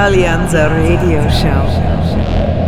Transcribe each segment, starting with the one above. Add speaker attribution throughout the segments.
Speaker 1: Alleanza Radio Show.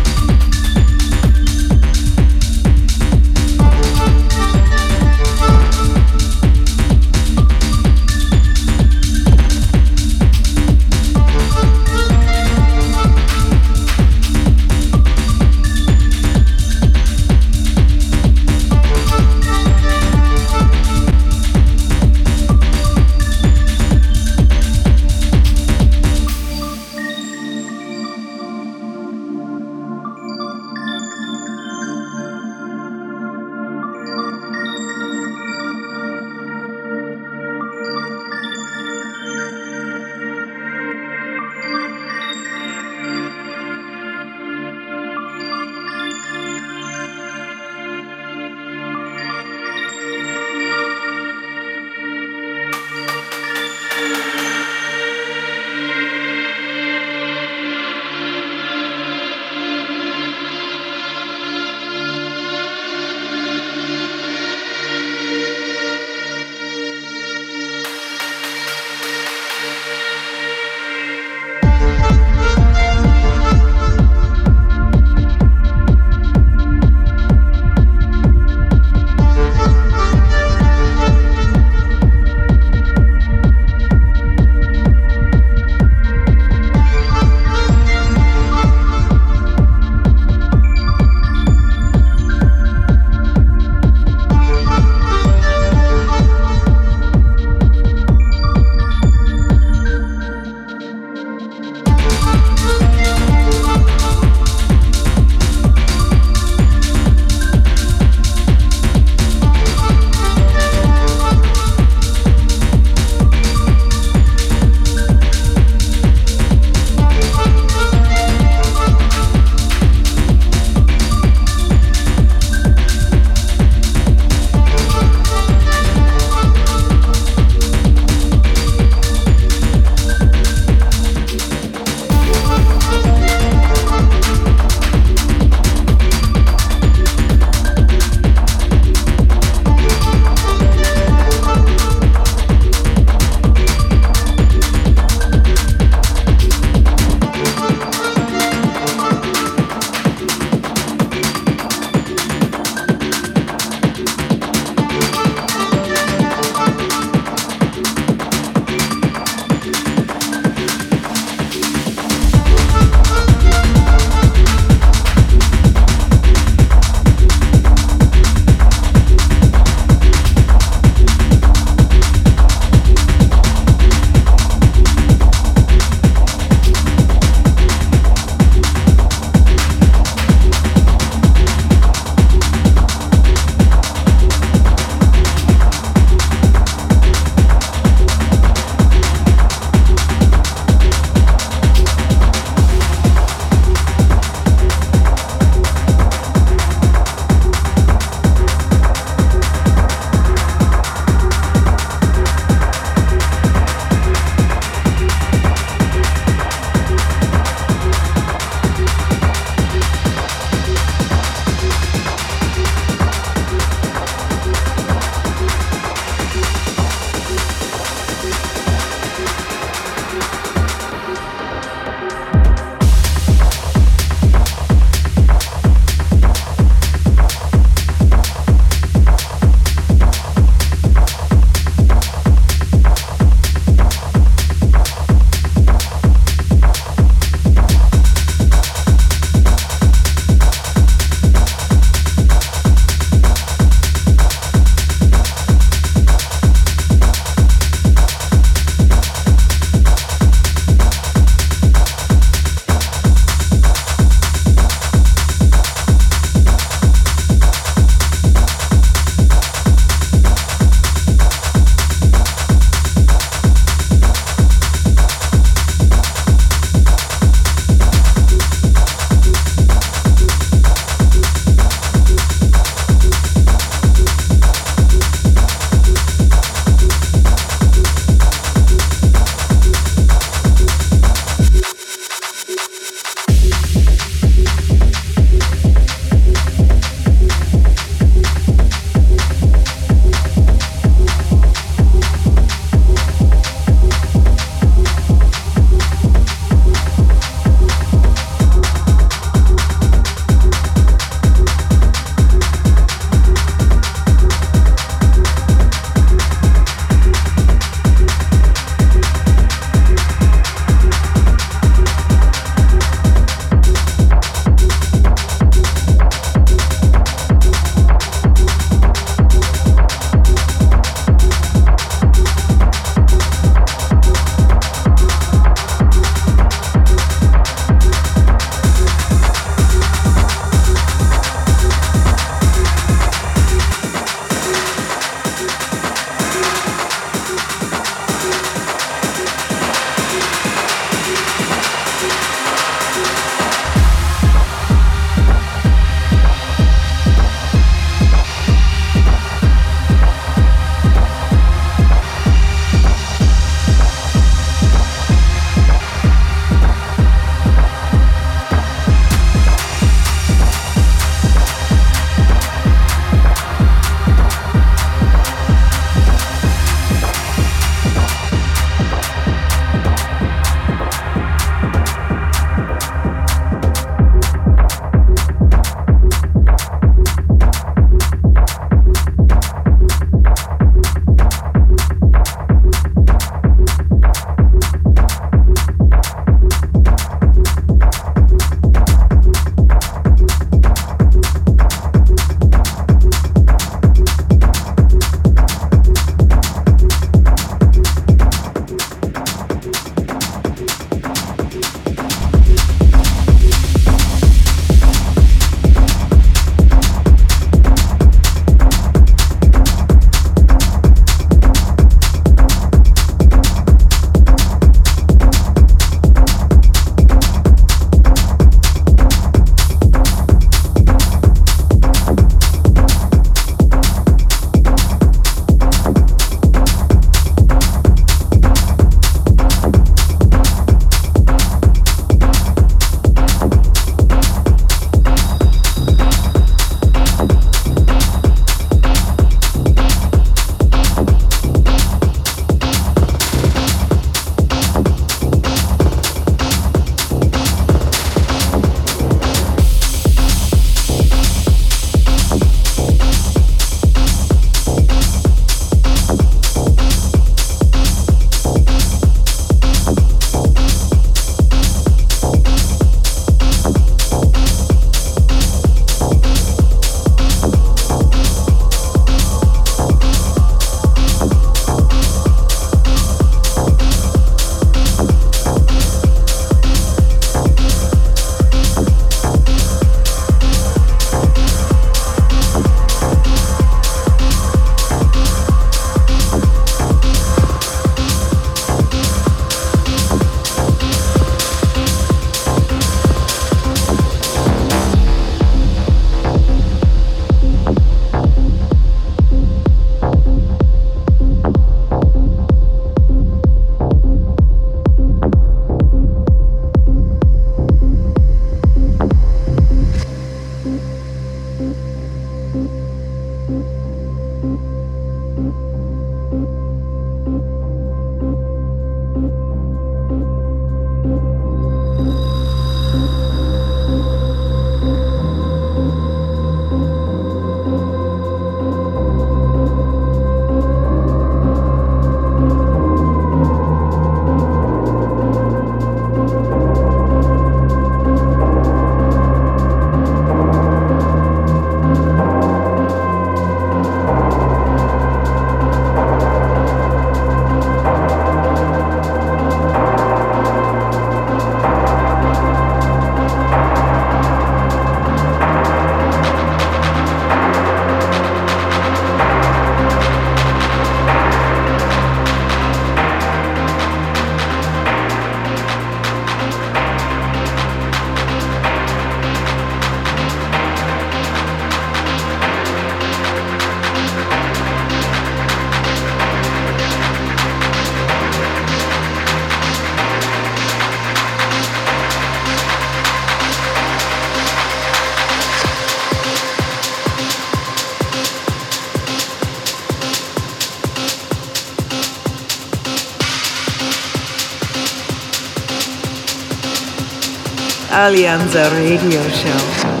Speaker 1: Alleanza Radio Show.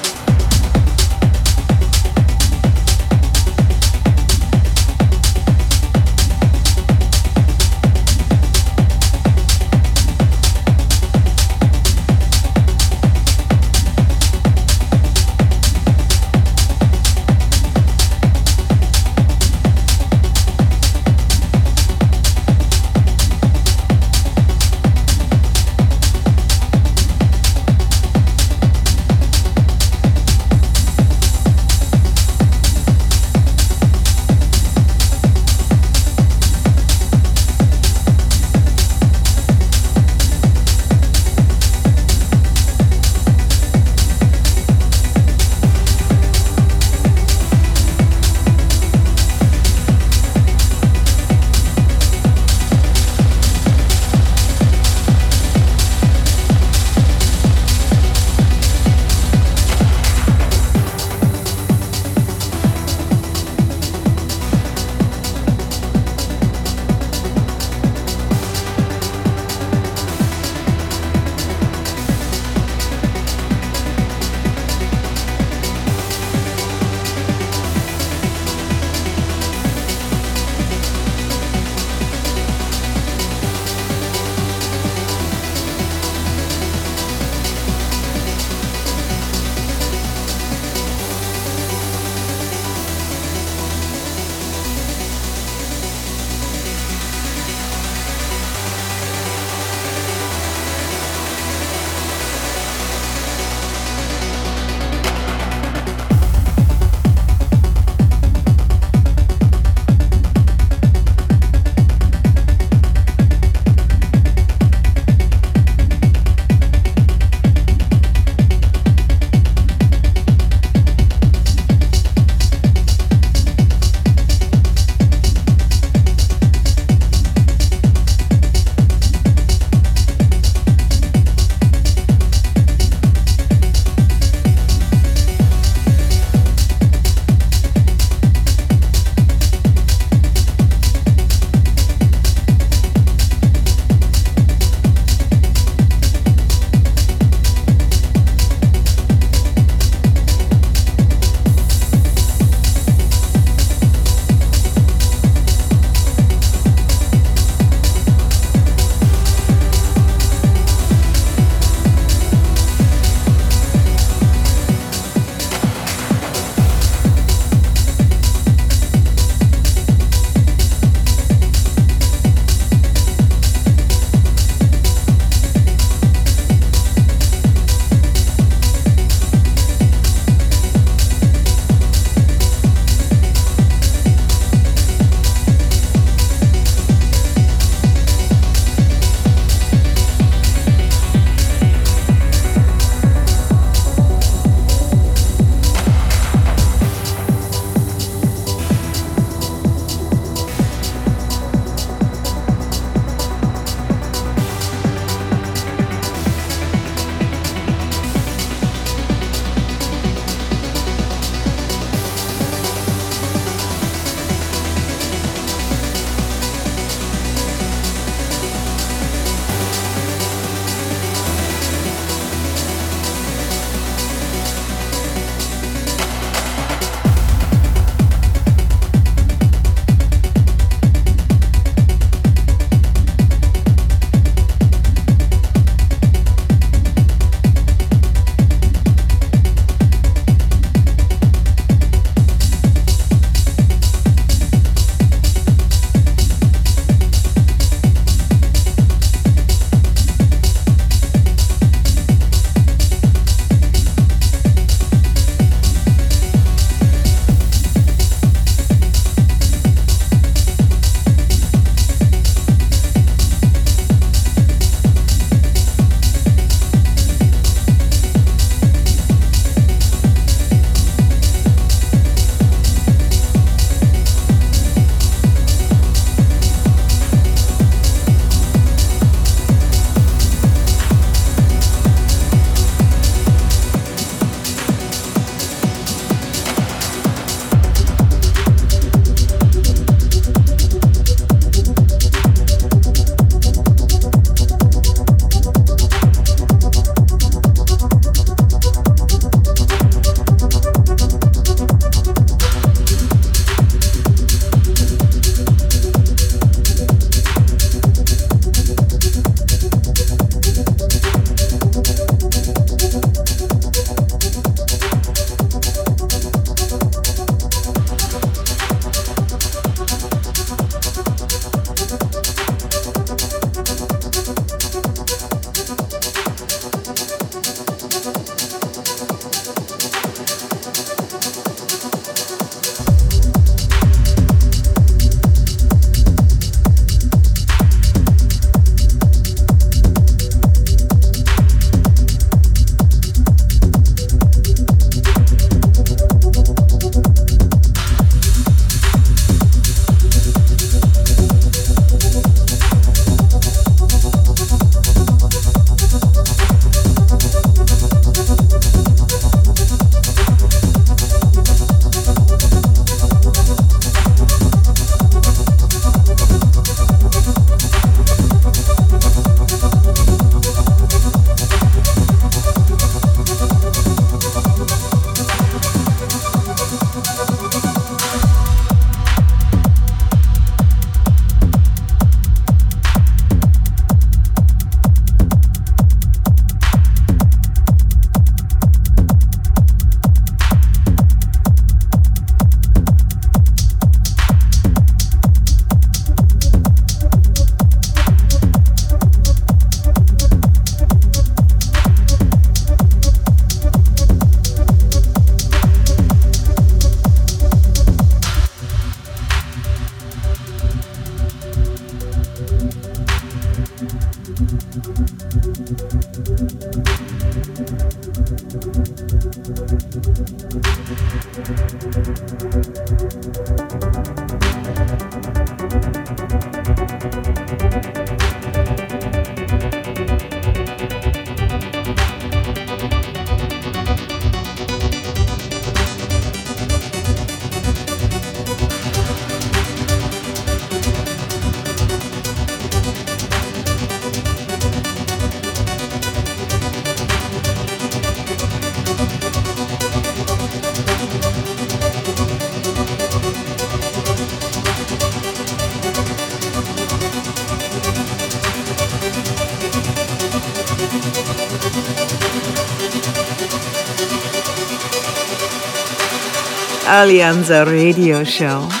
Speaker 1: Alleanza Radio Show.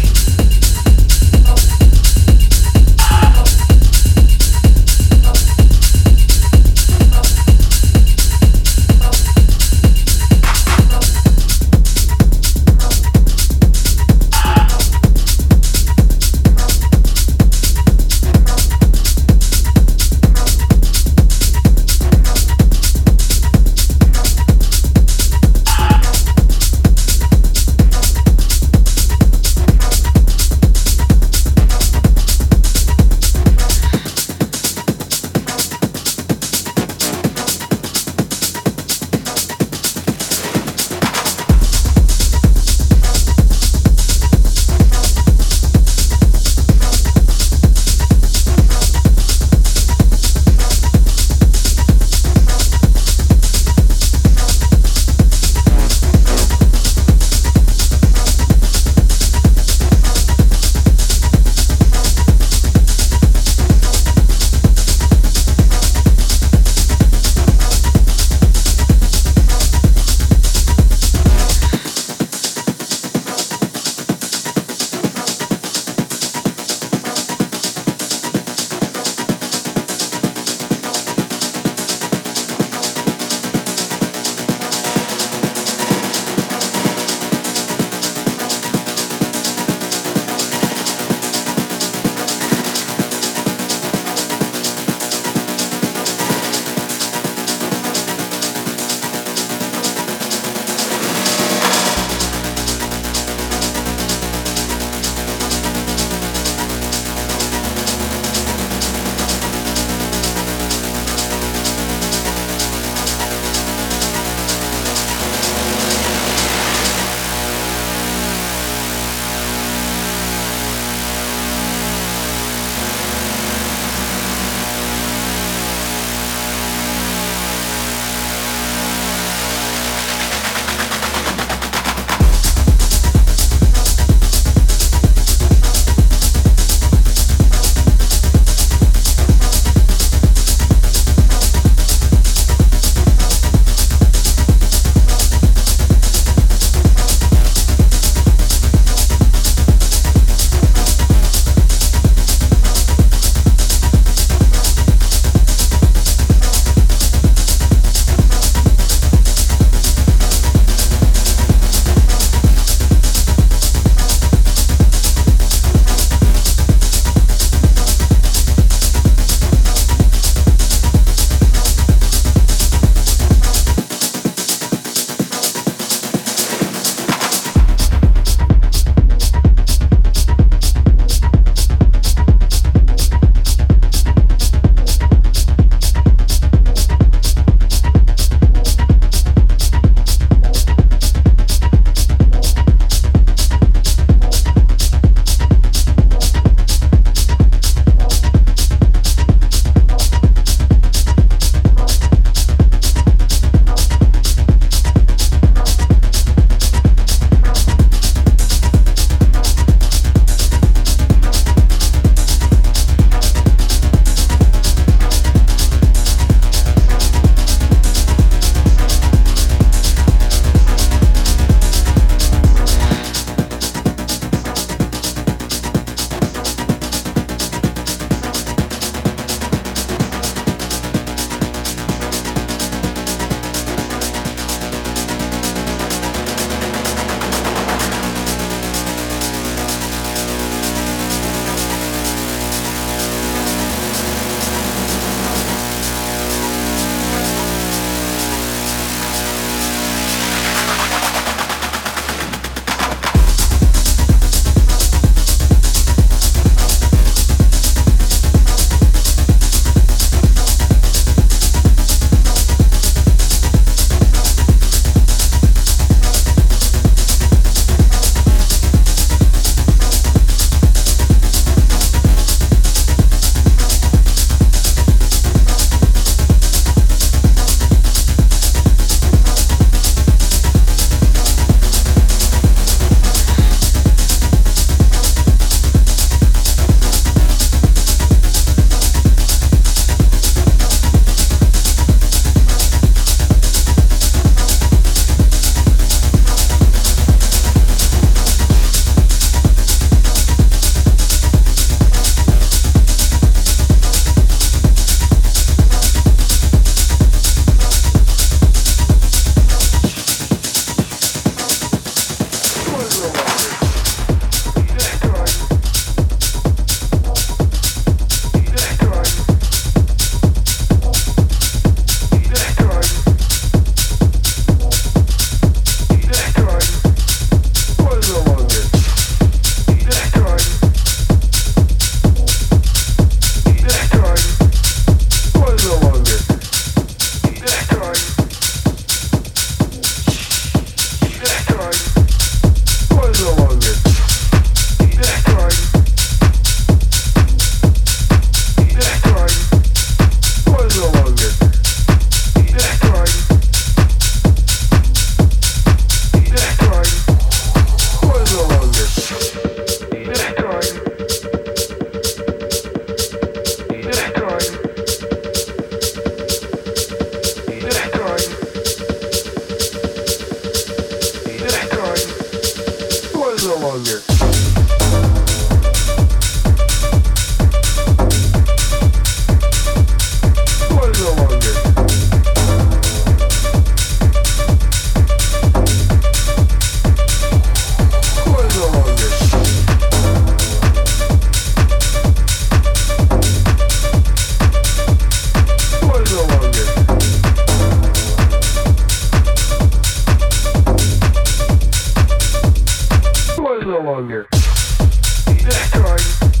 Speaker 2: no longer. Destroyed.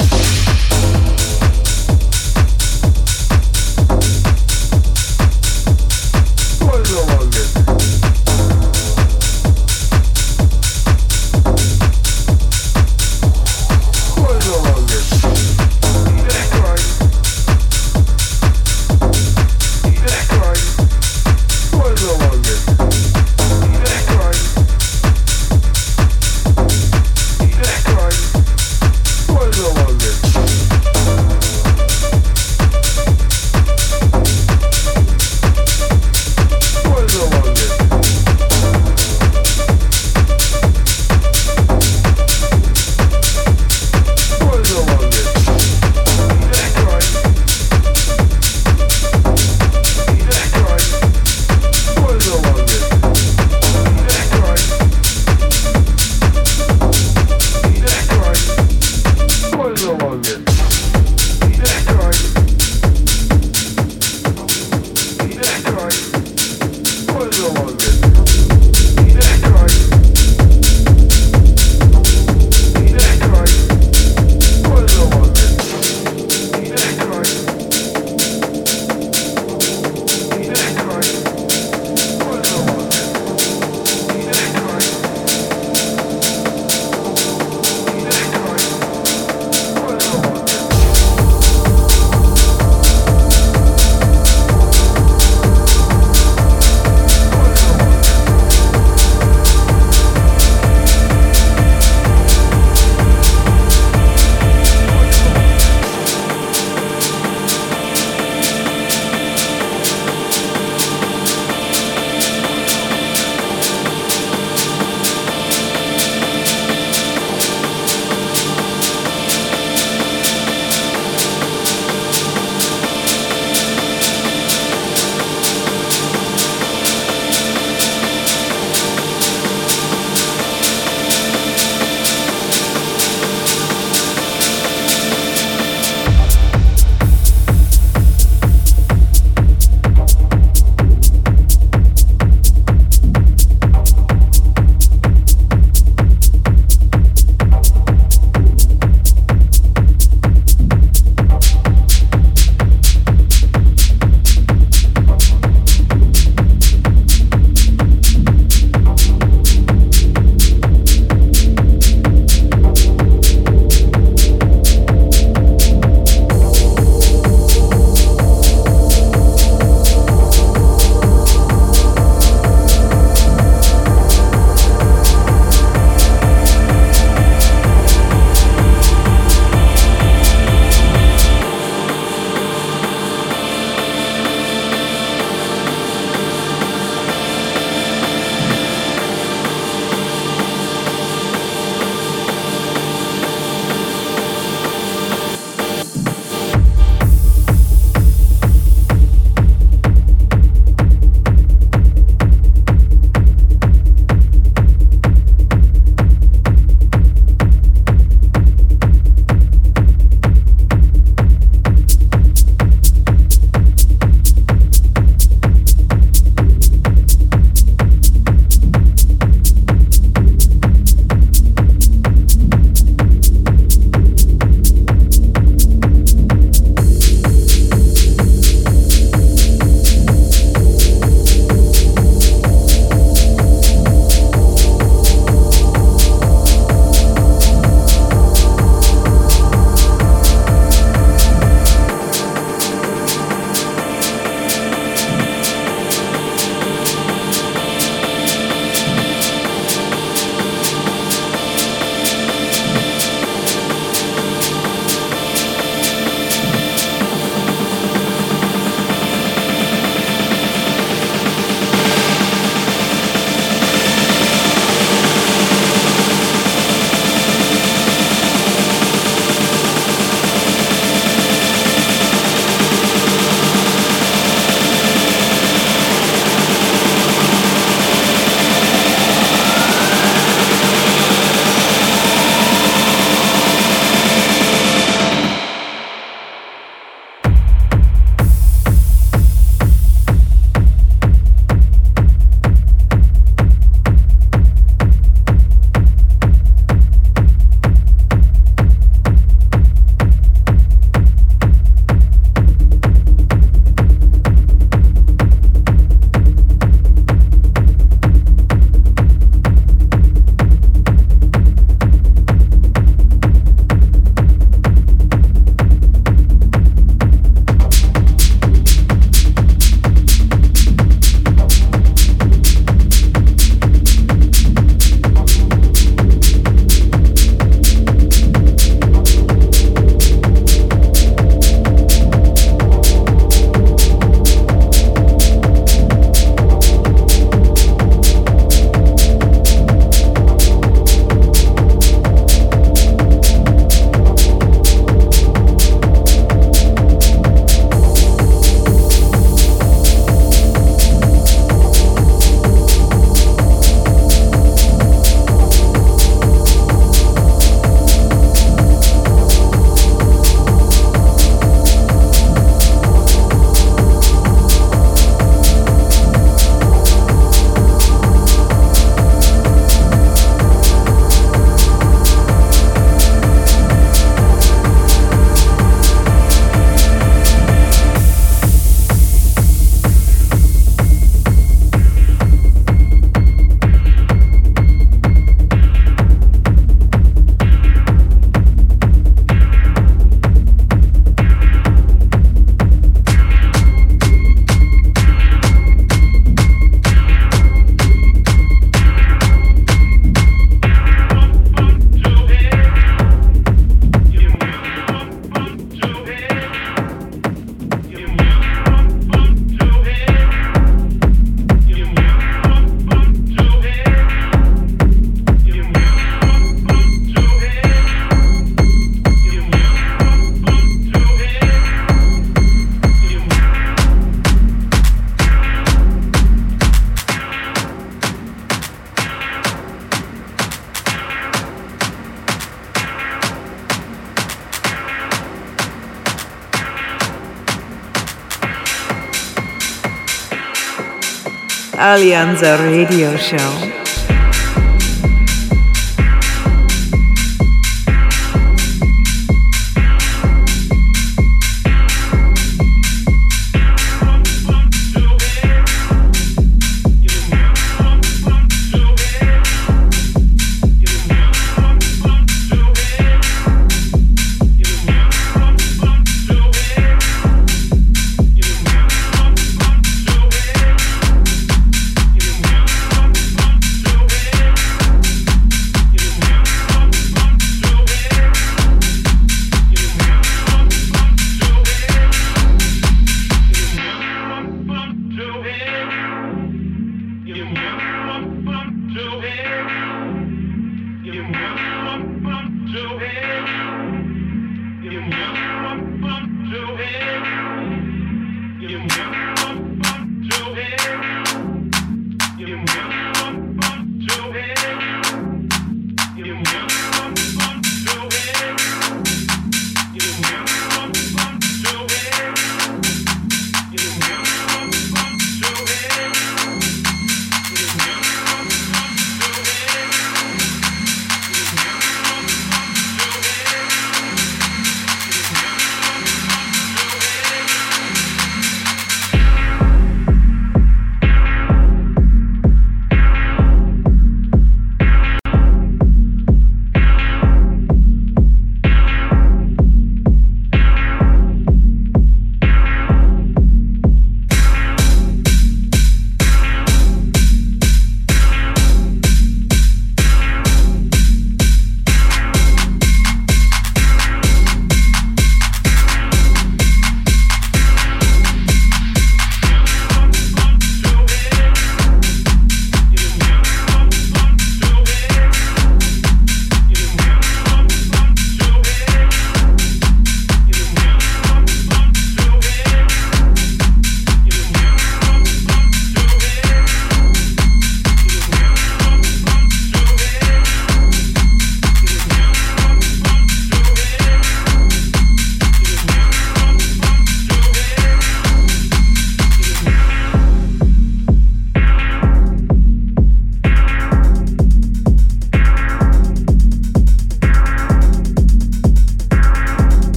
Speaker 1: Alleanza Radio Show.